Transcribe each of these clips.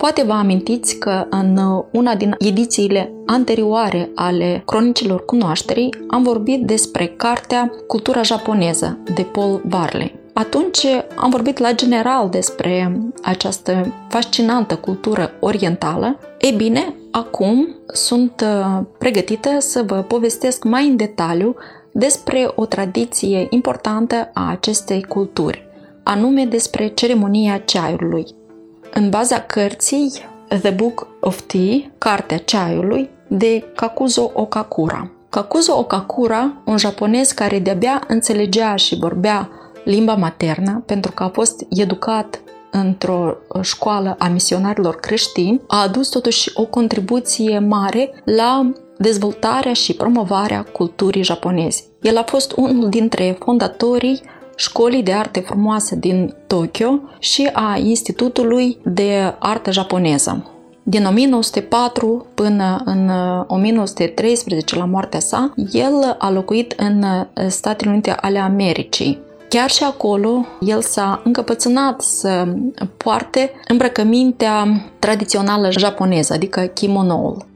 Poate vă amintiți că în una din edițiile anterioare ale Cronicilor Cunoașterii am vorbit despre cartea Cultura japoneză de Paul Barley. Atunci am vorbit la general despre această fascinantă cultură orientală. Ei bine, acum sunt uh, pregătită să vă povestesc mai în detaliu despre o tradiție importantă a acestei culturi, anume despre ceremonia ceaiului. În baza cărții The Book of Tea, Cartea Ceaiului, de Kakuzo Okakura. Kakuzo Okakura, un japonez care de-abia înțelegea și vorbea limba maternă, pentru că a fost educat într-o școală a misionarilor creștini, a adus totuși o contribuție mare la dezvoltarea și promovarea culturii japoneze. El a fost unul dintre fondatorii Școlii de Arte Frumoase din Tokyo și a Institutului de Artă Japoneză. Din 1904 până în 1913, la moartea sa, el a locuit în Statele Unite ale Americii. Chiar și acolo, el s-a încăpățânat să poarte îmbrăcămintea tradițională japoneză, adică kimonoul.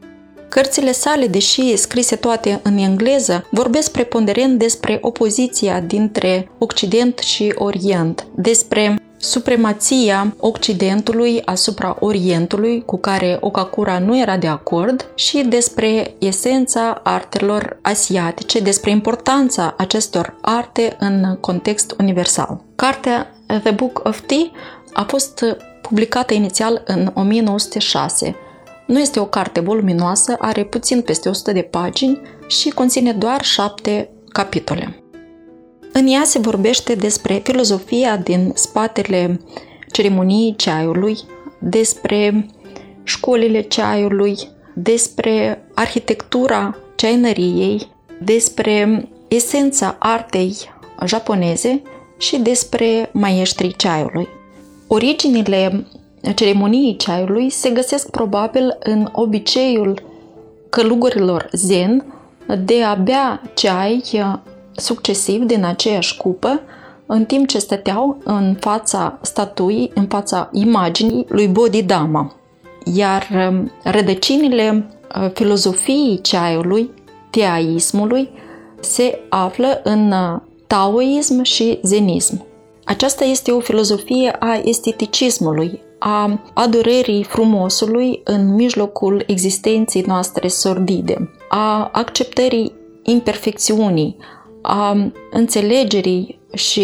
Cărțile sale, deși scrise toate în engleză, vorbesc preponderent despre opoziția dintre Occident și Orient, despre supremația Occidentului asupra Orientului, cu care Okakura nu era de acord, și despre esența artelor asiatice, despre importanța acestor arte în context universal. Cartea The Book of Tea a fost publicată inițial în 1906 nu este o carte voluminoasă, are puțin peste 100 de pagini și conține doar șapte capitole. În ea se vorbește despre filozofia din spatele ceremoniei ceaiului, despre școlile ceaiului, despre arhitectura ceainăriei, despre esența artei japoneze și despre maestrii ceaiului. Originile ceremoniei ceaiului se găsesc probabil în obiceiul călugărilor zen de a bea ceai succesiv din aceeași cupă, în timp ce stăteau în fața statuii, în fața imaginii lui Bodhidharma. Iar um, rădăcinile uh, filozofiei ceaiului, teaismului, se află în uh, taoism și zenism. Aceasta este o filozofie a esteticismului, a adorării frumosului în mijlocul existenței noastre sordide, a acceptării imperfecțiunii, a înțelegerii și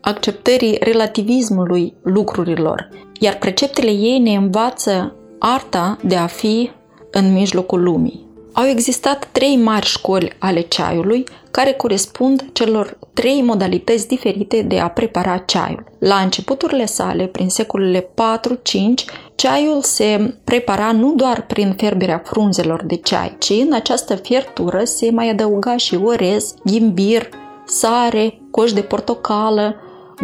acceptării relativismului lucrurilor, iar preceptele ei ne învață arta de a fi în mijlocul lumii. Au existat trei mari școli ale ceaiului care corespund celor trei modalități diferite de a prepara ceaiul. La începuturile sale, prin secolele 4-5, ceaiul se prepara nu doar prin ferberea frunzelor de ceai, ci în această fiertură se mai adăuga și orez, ghimbir, sare, coș de portocală,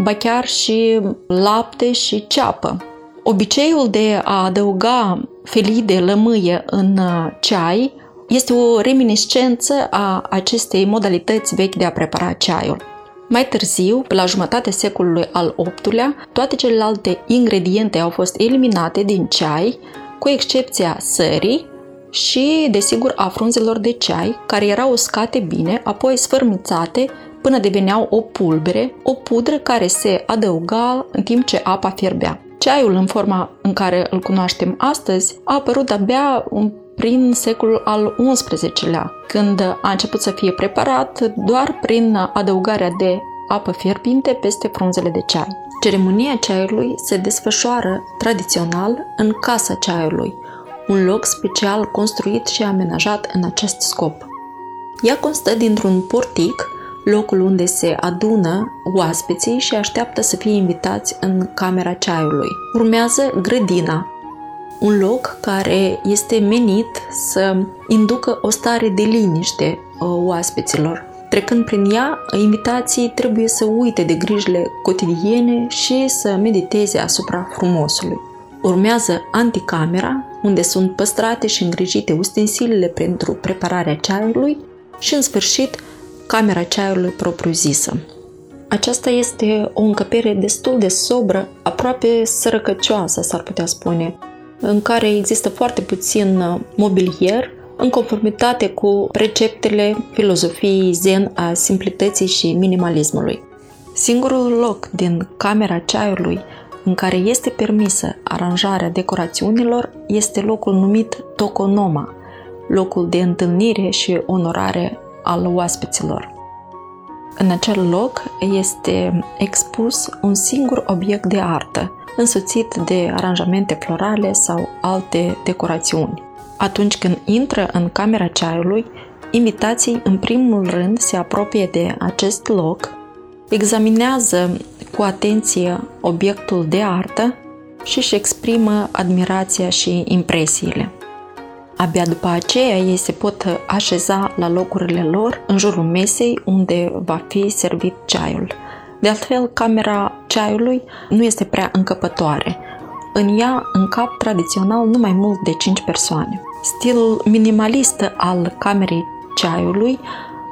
ba chiar și lapte și ceapă. Obiceiul de a adăuga felii de lămâie în ceai este o reminiscență a acestei modalități vechi de a prepara ceaiul. Mai târziu, pe la jumătatea secolului al VIII-lea, toate celelalte ingrediente au fost eliminate din ceai, cu excepția sării și, desigur, a frunzelor de ceai, care erau uscate bine, apoi sfărmițate până deveneau o pulbere, o pudră care se adăuga în timp ce apa fierbea. Ceaiul în forma în care îl cunoaștem astăzi a apărut abia un prin secolul al XI-lea, când a început să fie preparat doar prin adăugarea de apă fierbinte peste frunzele de ceai. Ceremonia ceaiului se desfășoară tradițional în Casa Ceaiului, un loc special construit și amenajat în acest scop. Ea constă dintr-un portic, locul unde se adună oaspeții și așteaptă să fie invitați în camera ceaiului. Urmează grădina, un loc care este menit să inducă o stare de liniște uh, oaspeților. Trecând prin ea, invitații trebuie să uite de grijile cotidiene și să mediteze asupra frumosului. Urmează anticamera, unde sunt păstrate și îngrijite ustensilele pentru prepararea ceaiului și, în sfârșit, camera ceaiului propriu-zisă. Aceasta este o încăpere destul de sobră, aproape sărăcăcioasă, s-ar putea spune, în care există foarte puțin uh, mobilier, în conformitate cu preceptele filozofiei zen a simplității și minimalismului. Singurul loc din camera ceaiului în care este permisă aranjarea decorațiunilor este locul numit Tokonoma, locul de întâlnire și onorare al oaspeților. În acel loc este expus un singur obiect de artă, însoțit de aranjamente florale sau alte decorațiuni. Atunci când intră în camera ceaiului, invitații în primul rând se apropie de acest loc, examinează cu atenție obiectul de artă și își exprimă admirația și impresiile. Abia după aceea ei se pot așeza la locurile lor în jurul mesei unde va fi servit ceaiul. De altfel, camera ceaiului nu este prea încăpătoare. În ea încap tradițional nu mai mult de 5 persoane. Stilul minimalist al camerei ceaiului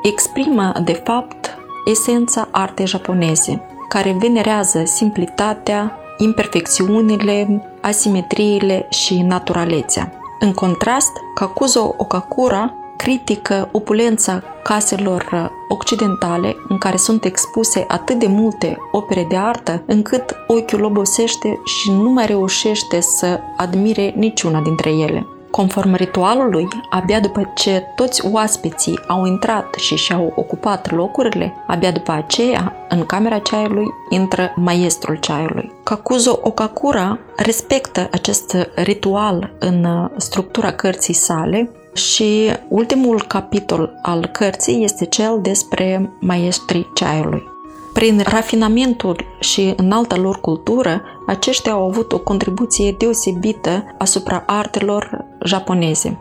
exprimă, de fapt, esența artei japoneze, care venerează simplitatea, imperfecțiunile, asimetriile și naturalețea. În contrast, Kakuzo Okakura critică opulența caselor occidentale în care sunt expuse atât de multe opere de artă încât ochiul obosește și nu mai reușește să admire niciuna dintre ele. Conform ritualului, abia după ce toți oaspeții au intrat și și-au ocupat locurile, abia după aceea, în camera ceaiului, intră maestrul ceaiului. Kakuzo Okakura respectă acest ritual în structura cărții sale și ultimul capitol al cărții este cel despre maestrii ceaiului. Prin rafinamentul și înalta lor cultură, aceștia au avut o contribuție deosebită asupra artelor japoneze.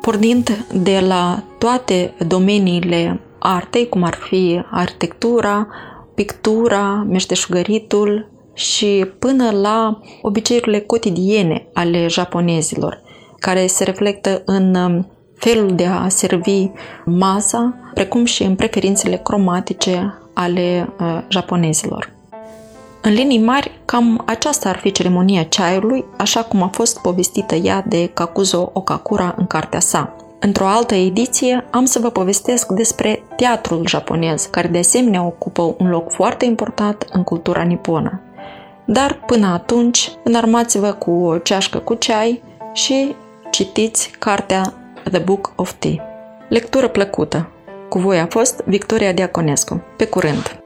Pornind de la toate domeniile artei, cum ar fi arhitectura, pictura, meșteșugăritul și până la obiceiurile cotidiene ale japonezilor, care se reflectă în felul de a servi masa, precum și în preferințele cromatice ale uh, japonezilor. În linii mari, cam aceasta ar fi ceremonia ceaiului, așa cum a fost povestită ea de Kakuzo Okakura în cartea sa. Într-o altă ediție am să vă povestesc despre teatrul japonez, care de asemenea ocupă un loc foarte important în cultura niponă. Dar până atunci, înarmați-vă cu o ceașcă cu ceai și citiți cartea The Book of Tea. Lectură plăcută! Cu voi a fost Victoria Diaconescu. Pe curând!